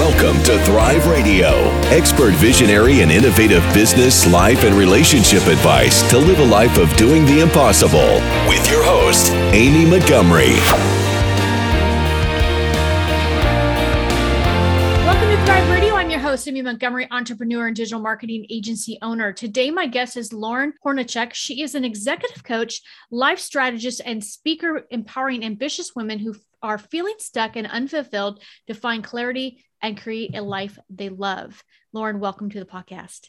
Welcome to Thrive Radio, expert visionary and innovative business, life, and relationship advice to live a life of doing the impossible. With your host, Amy Montgomery. Welcome to Thrive Radio. I'm your host, Amy Montgomery, entrepreneur and digital marketing agency owner. Today, my guest is Lauren Hornacek. She is an executive coach, life strategist, and speaker empowering ambitious women who are feeling stuck and unfulfilled to find clarity and create a life they love. Lauren, welcome to the podcast.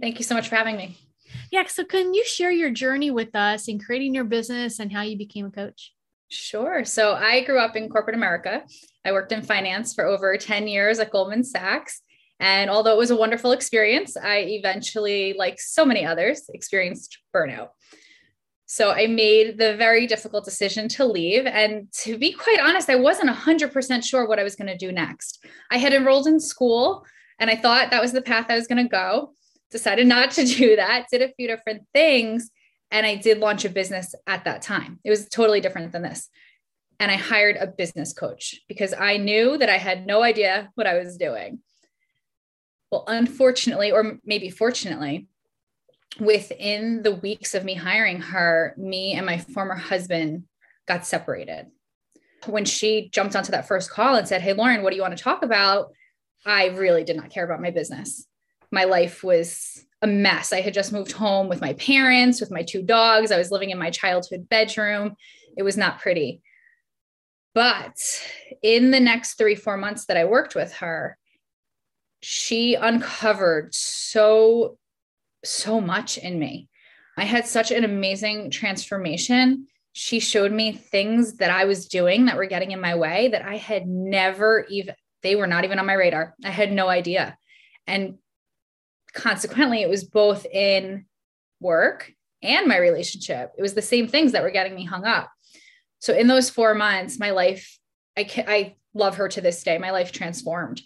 Thank you so much for having me. Yeah. So, can you share your journey with us in creating your business and how you became a coach? Sure. So, I grew up in corporate America. I worked in finance for over 10 years at Goldman Sachs. And although it was a wonderful experience, I eventually, like so many others, experienced burnout. So I made the very difficult decision to leave. And to be quite honest, I wasn't 100% sure what I was going to do next. I had enrolled in school and I thought that was the path I was going to go. Decided not to do that, did a few different things. And I did launch a business at that time. It was totally different than this. And I hired a business coach because I knew that I had no idea what I was doing. Well, unfortunately, or maybe fortunately, within the weeks of me hiring her, me and my former husband got separated. When she jumped onto that first call and said, Hey, Lauren, what do you want to talk about? I really did not care about my business. My life was a mess. I had just moved home with my parents, with my two dogs. I was living in my childhood bedroom. It was not pretty. But in the next three, four months that I worked with her, she uncovered so so much in me. I had such an amazing transformation. She showed me things that I was doing that were getting in my way that I had never even, they were not even on my radar. I had no idea. And consequently, it was both in work and my relationship. It was the same things that were getting me hung up. So in those four months, my life, I, I love her to this day. My life transformed.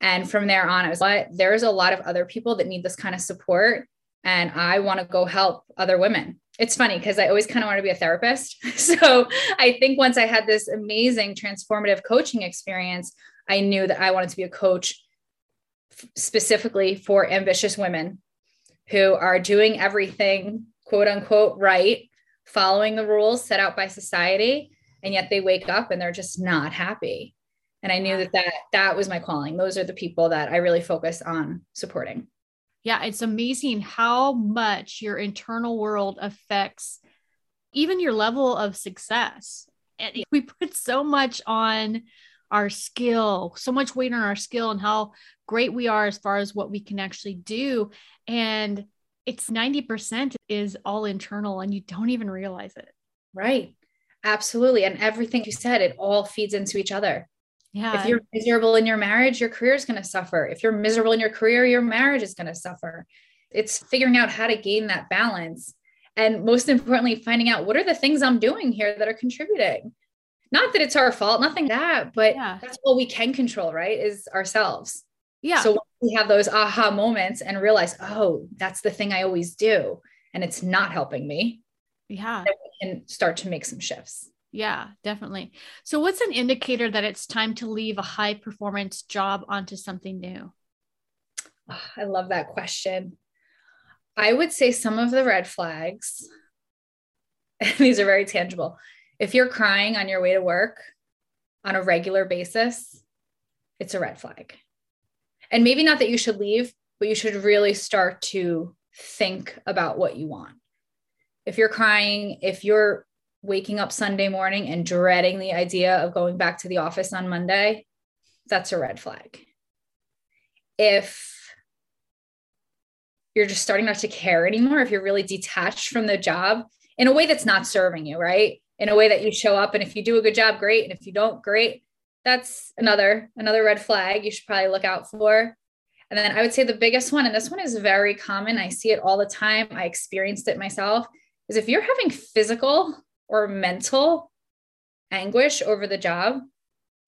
And from there on, I was like, there's a lot of other people that need this kind of support. And I want to go help other women. It's funny because I always kind of want to be a therapist. So I think once I had this amazing transformative coaching experience, I knew that I wanted to be a coach specifically for ambitious women who are doing everything quote unquote right, following the rules set out by society, and yet they wake up and they're just not happy and i knew that that that was my calling. Those are the people that i really focus on supporting. Yeah it's amazing how much your internal world affects even your level of success. And we put so much on our skill so much weight on our skill and how great we are as far as what we can actually do. And it's 90% is all internal and you don't even realize it. Right. Absolutely. And everything you said it all feeds into each other yeah. If you're miserable in your marriage, your career is going to suffer. If you're miserable in your career, your marriage is going to suffer. It's figuring out how to gain that balance. And most importantly, finding out what are the things I'm doing here that are contributing. Not that it's our fault, nothing that, but yeah. that's all we can control, right? Is ourselves. Yeah. So we have those aha moments and realize, oh, that's the thing I always do. And it's not helping me. Yeah. Then we can start to make some shifts. Yeah, definitely. So, what's an indicator that it's time to leave a high performance job onto something new? Oh, I love that question. I would say some of the red flags, these are very tangible. If you're crying on your way to work on a regular basis, it's a red flag. And maybe not that you should leave, but you should really start to think about what you want. If you're crying, if you're waking up Sunday morning and dreading the idea of going back to the office on Monday, that's a red flag. If you're just starting not to care anymore, if you're really detached from the job in a way that's not serving you, right? In a way that you show up and if you do a good job, great. And if you don't, great. That's another another red flag you should probably look out for. And then I would say the biggest one, and this one is very common. I see it all the time. I experienced it myself, is if you're having physical or mental anguish over the job,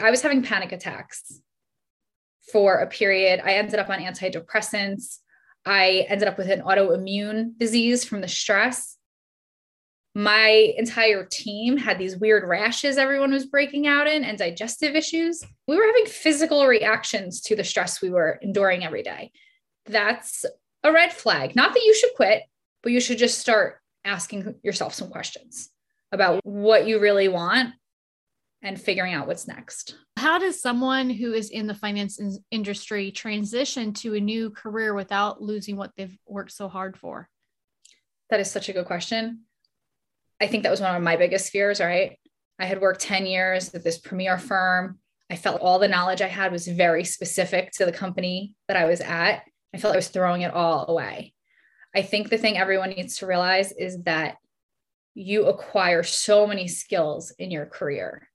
I was having panic attacks for a period. I ended up on antidepressants. I ended up with an autoimmune disease from the stress. my entire team had these weird rashes everyone was breaking out in and digestive issues. We were having physical reactions to the stress we were enduring every day. That's a red flag. Not that you should quit, but you should just start asking yourself some questions about what you really want and figuring out what's next. How does someone who is in the finance in- industry transition to a new career without losing what they've worked so hard for? That is such a good question. I think that was one of my biggest fears, right? I had worked 10 years at this premier firm. I felt all the knowledge I had was very specific to the company that I was at. I felt I was throwing it all away. I think the thing everyone needs to realize is that you acquire so many skills in your career.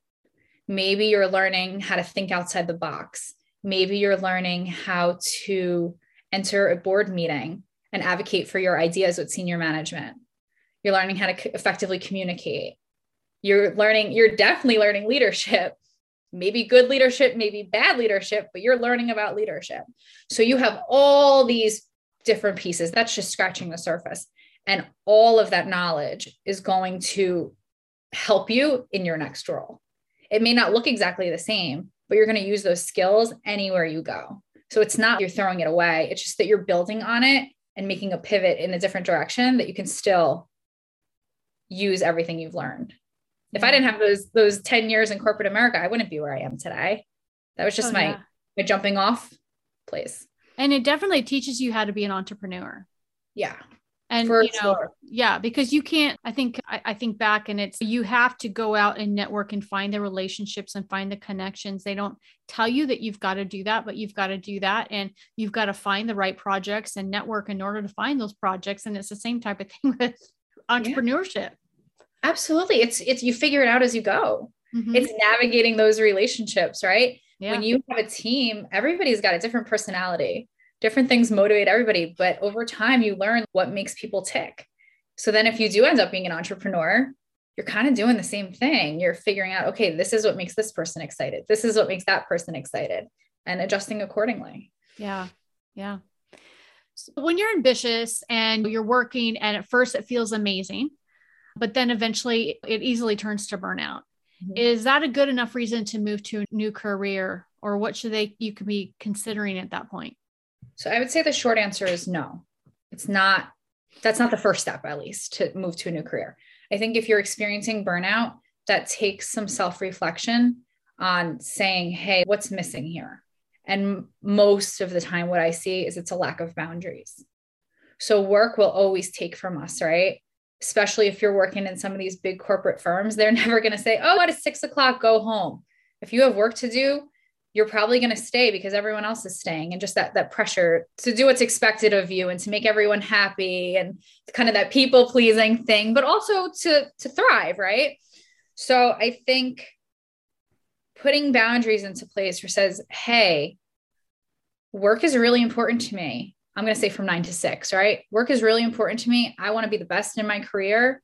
Maybe you're learning how to think outside the box. Maybe you're learning how to enter a board meeting and advocate for your ideas with senior management. You're learning how to effectively communicate. You're learning, you're definitely learning leadership. Maybe good leadership, maybe bad leadership, but you're learning about leadership. So you have all these different pieces. That's just scratching the surface. And all of that knowledge is going to help you in your next role. It may not look exactly the same, but you're going to use those skills anywhere you go. So it's not you're throwing it away, it's just that you're building on it and making a pivot in a different direction that you can still use everything you've learned. If I didn't have those those 10 years in corporate America, I wouldn't be where I am today. That was just oh, my yeah. my jumping off place. And it definitely teaches you how to be an entrepreneur. Yeah and For you know sure. yeah because you can't i think I, I, think back and it's you have to go out and network and find the relationships and find the connections they don't tell you that you've got to do that but you've got to do that and you've got to find the right projects and network in order to find those projects and it's the same type of thing with entrepreneurship yeah. absolutely it's it's you figure it out as you go mm-hmm. it's navigating those relationships right yeah. when you have a team everybody's got a different personality different things motivate everybody, but over time you learn what makes people tick. So then if you do end up being an entrepreneur, you're kind of doing the same thing. You're figuring out, okay, this is what makes this person excited. This is what makes that person excited and adjusting accordingly. Yeah. Yeah. So when you're ambitious and you're working, and at first it feels amazing, but then eventually it easily turns to burnout. Mm-hmm. Is that a good enough reason to move to a new career, or what should they you could be considering at that point? So I would say the short answer is no. It's not, that's not the first step, at least, to move to a new career. I think if you're experiencing burnout, that takes some self reflection on saying, hey, what's missing here? And most of the time, what I see is it's a lack of boundaries. So work will always take from us, right? Especially if you're working in some of these big corporate firms, they're never going to say, oh, at six o'clock, go home. If you have work to do, you're probably going to stay because everyone else is staying and just that that pressure to do what's expected of you and to make everyone happy and kind of that people pleasing thing but also to to thrive right? So i think putting boundaries into place for says hey work is really important to me. I'm going to say from 9 to 6 right? Work is really important to me. I want to be the best in my career.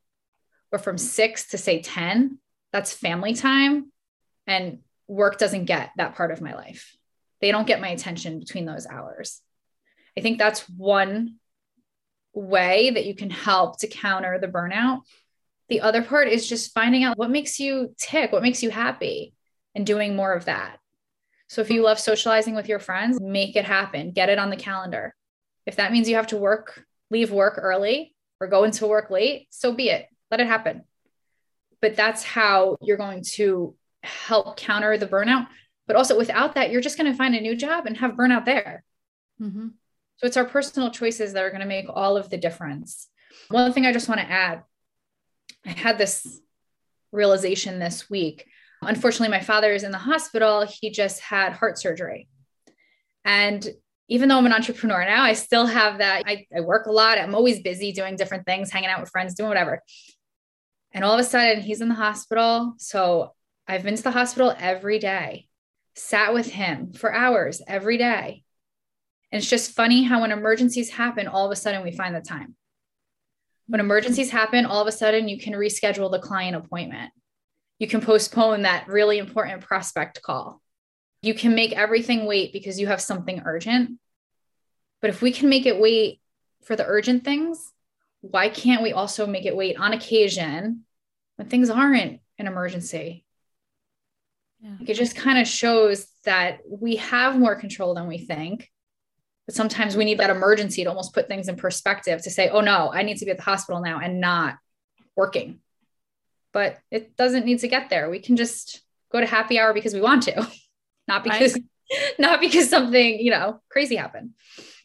Or from 6 to say 10 that's family time. And work doesn't get that part of my life. They don't get my attention between those hours. I think that's one way that you can help to counter the burnout. The other part is just finding out what makes you tick, what makes you happy, and doing more of that. So if you love socializing with your friends, make it happen, get it on the calendar. If that means you have to work, leave work early or go into work late, so be it. Let it happen. But that's how you're going to help counter the burnout. But also, without that, you're just going to find a new job and have burnout there. Mm-hmm. So it's our personal choices that are going to make all of the difference. One thing I just want to add I had this realization this week. Unfortunately, my father is in the hospital. He just had heart surgery. And even though I'm an entrepreneur now, I still have that. I, I work a lot. I'm always busy doing different things, hanging out with friends, doing whatever. And all of a sudden, he's in the hospital. So I've been to the hospital every day, sat with him for hours every day. And it's just funny how when emergencies happen, all of a sudden we find the time. When emergencies happen, all of a sudden you can reschedule the client appointment. You can postpone that really important prospect call. You can make everything wait because you have something urgent. But if we can make it wait for the urgent things, why can't we also make it wait on occasion when things aren't an emergency? Yeah. It just kind of shows that we have more control than we think. But sometimes we need that emergency to almost put things in perspective to say, oh no, I need to be at the hospital now and not working. But it doesn't need to get there. We can just go to happy hour because we want to, not because not because something, you know, crazy happened.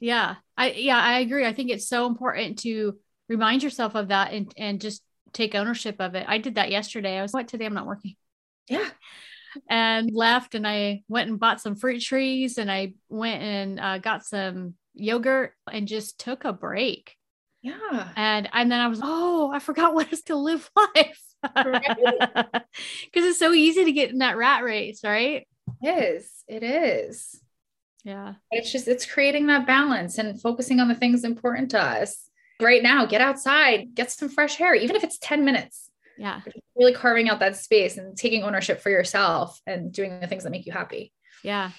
Yeah. I yeah, I agree. I think it's so important to remind yourself of that and and just take ownership of it. I did that yesterday. I was what today I'm not working. Yeah. And left and I went and bought some fruit trees and I went and uh, got some yogurt and just took a break. Yeah. And and then I was, oh, I forgot what is to live life. Because it's so easy to get in that rat race, right? It is. It is. Yeah. It's just it's creating that balance and focusing on the things important to us. Right now, get outside, get some fresh air, even if it's 10 minutes. Yeah. Really carving out that space and taking ownership for yourself and doing the things that make you happy. Yeah.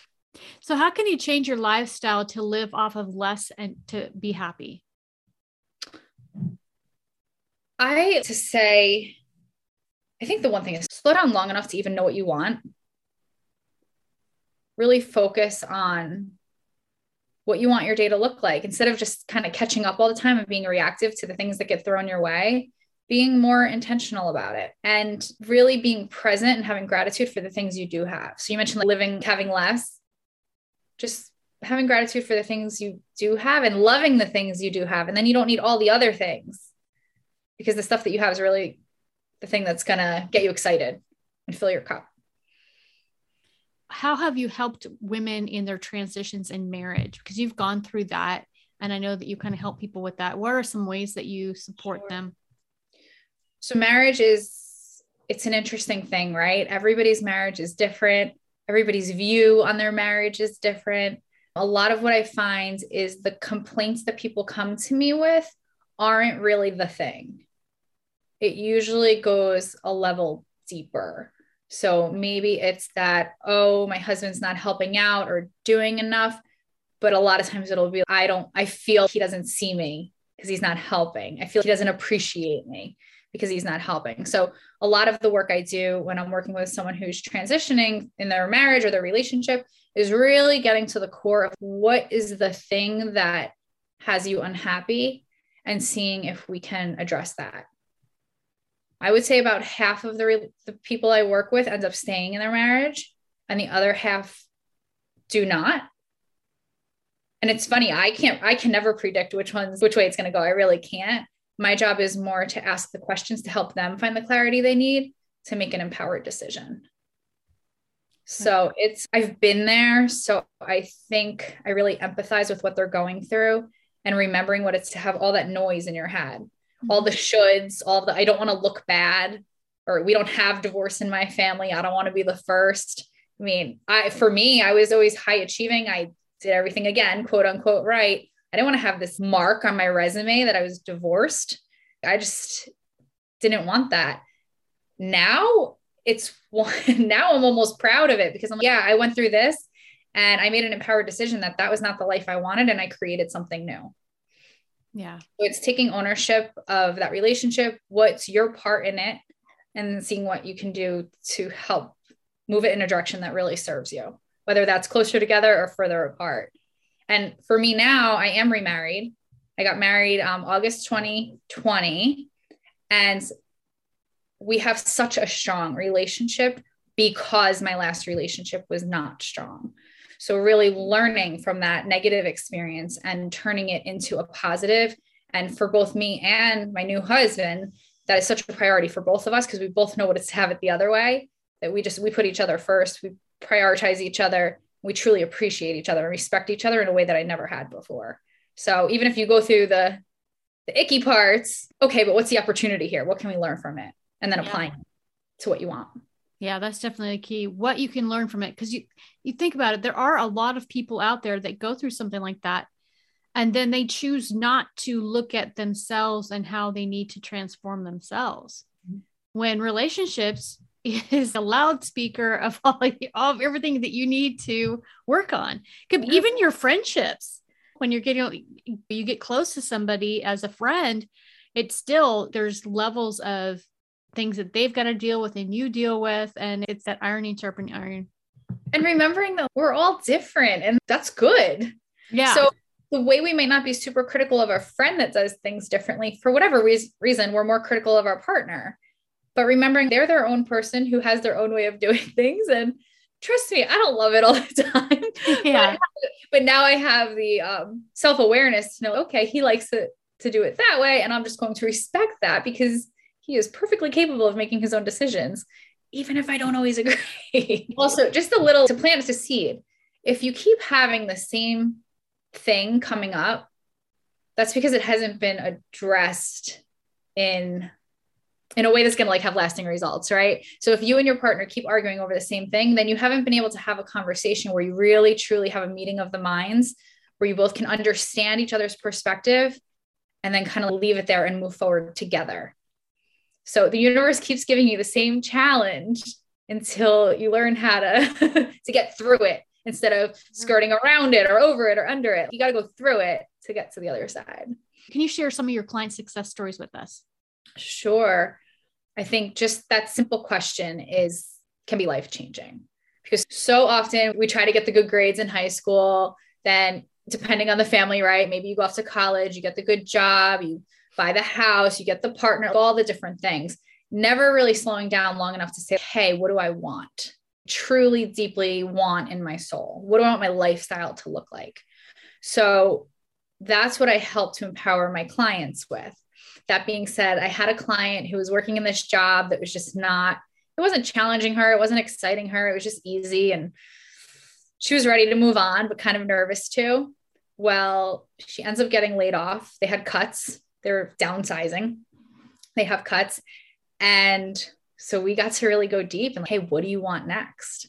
So how can you change your lifestyle to live off of less and to be happy? I to say I think the one thing is slow down long enough to even know what you want. Really focus on what you want your day to look like instead of just kind of catching up all the time and being reactive to the things that get thrown your way being more intentional about it and really being present and having gratitude for the things you do have so you mentioned like living having less just having gratitude for the things you do have and loving the things you do have and then you don't need all the other things because the stuff that you have is really the thing that's going to get you excited and fill your cup. How have you helped women in their transitions in marriage? Because you've gone through that. And I know that you kind of help people with that. What are some ways that you support sure. them? So, marriage is, it's an interesting thing, right? Everybody's marriage is different. Everybody's view on their marriage is different. A lot of what I find is the complaints that people come to me with aren't really the thing it usually goes a level deeper. So maybe it's that, oh, my husband's not helping out or doing enough. But a lot of times it'll be, I don't, I feel he doesn't see me because he's not helping. I feel he doesn't appreciate me because he's not helping. So a lot of the work I do when I'm working with someone who's transitioning in their marriage or their relationship is really getting to the core of what is the thing that has you unhappy and seeing if we can address that. I would say about half of the, re- the people I work with ends up staying in their marriage, and the other half do not. And it's funny, I can't, I can never predict which ones, which way it's going to go. I really can't. My job is more to ask the questions to help them find the clarity they need to make an empowered decision. So it's, I've been there. So I think I really empathize with what they're going through and remembering what it's to have all that noise in your head all the mm-hmm. shoulds, all the I don't want to look bad, or we don't have divorce in my family. I don't want to be the first. I mean, I for me, I was always high achieving. I did everything again, quote unquote, right. I didn't want to have this mark on my resume that I was divorced. I just didn't want that. Now it's now I'm almost proud of it because I'm like, yeah, I went through this and I made an empowered decision that that was not the life I wanted and I created something new. Yeah. So it's taking ownership of that relationship, what's your part in it, and seeing what you can do to help move it in a direction that really serves you, whether that's closer together or further apart. And for me now, I am remarried. I got married um, August 2020, and we have such a strong relationship because my last relationship was not strong. So, really learning from that negative experience and turning it into a positive. And for both me and my new husband, that is such a priority for both of us because we both know what it's to have it the other way that we just we put each other first we prioritize each other we truly appreciate each other and respect each other in a way that i never had before so even if you go through the the icky parts okay but what's the opportunity here what can we learn from it and then yeah. applying to what you want yeah, that's definitely a key. What you can learn from it because you you think about it, there are a lot of people out there that go through something like that and then they choose not to look at themselves and how they need to transform themselves. Mm-hmm. When relationships is a loudspeaker of all of everything that you need to work on. Could even your friendships. When you're getting you get close to somebody as a friend it's still there's levels of things that they've got to deal with and you deal with and it's that ironing sharpening iron. And remembering that we're all different and that's good. Yeah. So the way we might not be super critical of our friend that does things differently for whatever re- reason we're more critical of our partner but remembering they're their own person who has their own way of doing things. And trust me i don't love it all the time. Yeah. but, but now i have the um, self-awareness to know okay he likes it to do it that way. And i'm just going to respect that because he is perfectly capable of making his own decisions even if i don't always agree. Also just a little to plant a seed. If you keep having the same thing coming up that's because it hasn't been addressed in in a way that's going to like have lasting results right? So if you and your partner keep arguing over the same thing then you haven't been able to have a conversation where you really truly have a meeting of the minds where you both can understand each other's perspective and then kind of leave it there and move forward together. So the universe keeps giving you the same challenge until you learn how to to get through it instead of skirting around it or over it or under it. You got to go through it to get to the other side. Can you share some of your client success stories with us? Sure. I think just that simple question is can be life changing because so often we try to get the good grades in high school. Then, depending on the family, right? Maybe you go off to college, you get the good job, you buy the house, you get the partner, all the different things. Never really slowing down long enough to say, hey, what do I want? Truly, deeply want in my soul? What do I want my lifestyle to look like? So, that's what I help to empower my clients with that being said, I had a client who was working in this job that was just not, it wasn't challenging her, it wasn't exciting her, it was just easy. And she was ready to move on, but kind of nervous too. Well, she ends up getting laid off. They had cuts, they're downsizing, they have cuts. And so we got to really go deep and, like, hey, what do you want next?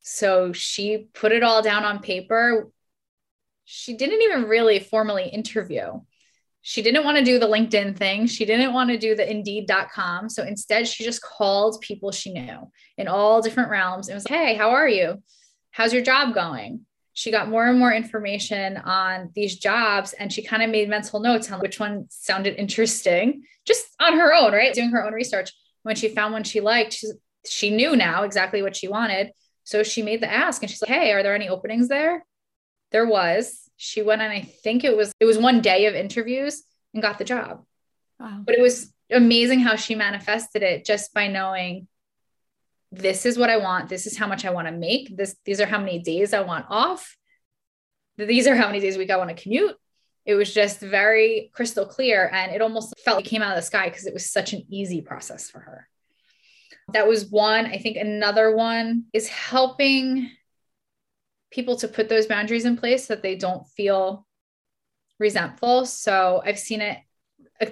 So she put it all down on paper. She didn't even really formally interview she didn't want to do the LinkedIn thing. She didn't want to do the indeed.com. So instead, she just called people she knew in all different realms and was like, Hey, how are you? How's your job going? She got more and more information on these jobs and she kind of made mental notes on which one sounded interesting just on her own, right? Doing her own research. When she found one she liked, she, she knew now exactly what she wanted. So she made the ask and she's like, Hey, are there any openings there? There was she went and I think it was it was one day of interviews and got the job. Wow. But it was amazing how she manifested it just by knowing this is what I want, this is how much I want to make, this these are how many days I want off. These are how many days a week I want to commute. It was just very crystal clear and it almost felt like it came out of the sky because it was such an easy process for her. That was one. I think another one is helping people to put those boundaries in place so that they don't feel resentful. So I've seen it.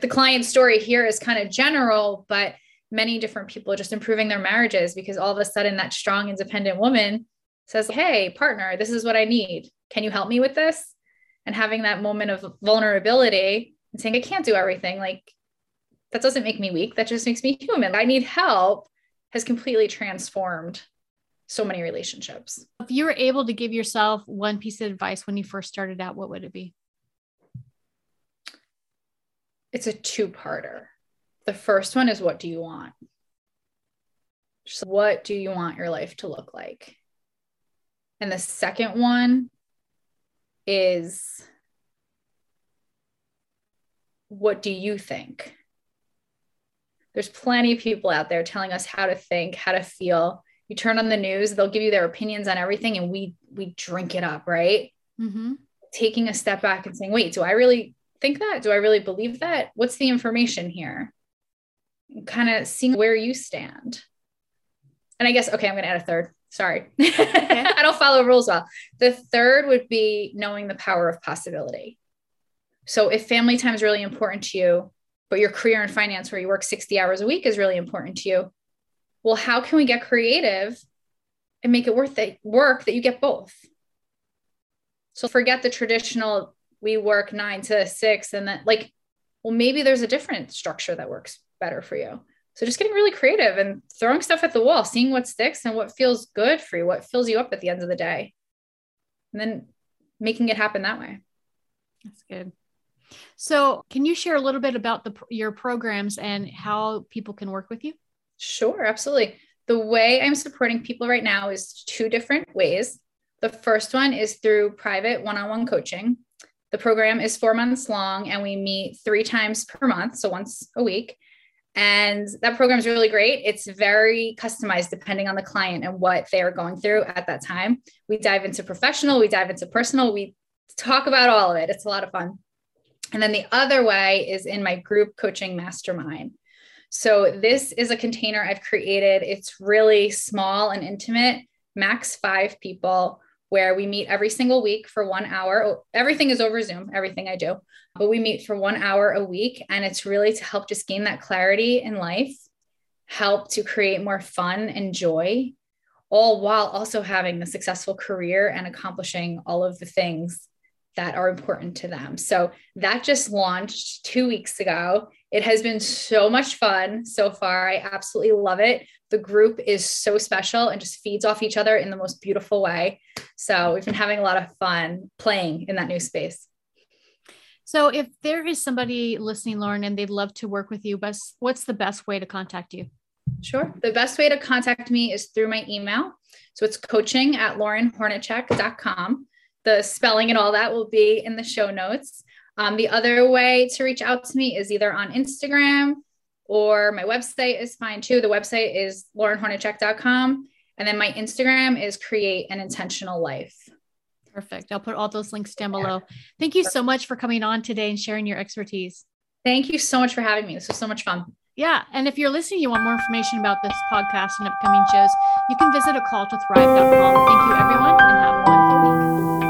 The client story here is kind of general, but many different people just improving their marriages because all of a sudden that strong, independent woman says, Hey, partner, this is what I need. Can you help me with this? And having that moment of vulnerability and saying, I can't do everything. Like that doesn't make me weak. That just makes me human. I need help has completely transformed so many relationships. If you were able to give yourself one piece of advice when you first started out, what would it be? It's a two parter. The first one is what do you want? So what do you want your life to look like? And the second one is what do you think? There's plenty of people out there telling us how to think, how to feel, you turn on the news they'll give you their opinions on everything and we we drink it up right? Mm-hmm. taking a step back and saying wait do i really think that? Do i really believe that? What's the information here? Kind of seeing where you stand. And i guess okay i'm going to add a third. Sorry. I don't follow rules well. The third would be knowing the power of possibility. So if family time is really important to you but your career in finance where you work 60 hours a week is really important to you well, how can we get creative and make it worth it work that you get both? So forget the traditional we work nine to six and then like, well, maybe there's a different structure that works better for you. So just getting really creative and throwing stuff at the wall, seeing what sticks and what feels good for you, what fills you up at the end of the day. And then making it happen that way. That's good. So, can you share a little bit about the your programs and how people can work with you? Sure, absolutely. The way I'm supporting people right now is two different ways. The first one is through private one-on-one coaching. The program is 4 months long and we meet 3 times per month, so once a week. And that program is really great. It's very customized depending on the client and what they are going through at that time. We dive into professional, we dive into personal, we talk about all of it. It's a lot of fun. And then the other way is in my group coaching mastermind. So this is a container I've created. It's really small and intimate, max five people, where we meet every single week for one hour. Oh, everything is over Zoom, everything I do, but we meet for one hour a week. And it's really to help just gain that clarity in life, help to create more fun and joy, all while also having the successful career and accomplishing all of the things that are important to them. So that just launched two weeks ago. It has been so much fun so far. I absolutely love it. The group is so special and just feeds off each other in the most beautiful way. So we've been having a lot of fun playing in that new space. So if there is somebody listening, Lauren, and they'd love to work with you, but what's the best way to contact you? Sure. The best way to contact me is through my email. So it's coaching at laurenhornacek.com. The spelling and all that will be in the show notes. Um, the other way to reach out to me is either on Instagram or my website is fine too. The website is laurenhornacek.com. And then my Instagram is create an intentional life. Perfect. I'll put all those links down below. Thank you so much for coming on today and sharing your expertise. Thank you so much for having me. This was so much fun. Yeah. And if you're listening, you want more information about this podcast and upcoming shows, you can visit a call to thrive.com. Thank you, everyone, and have a wonderful week.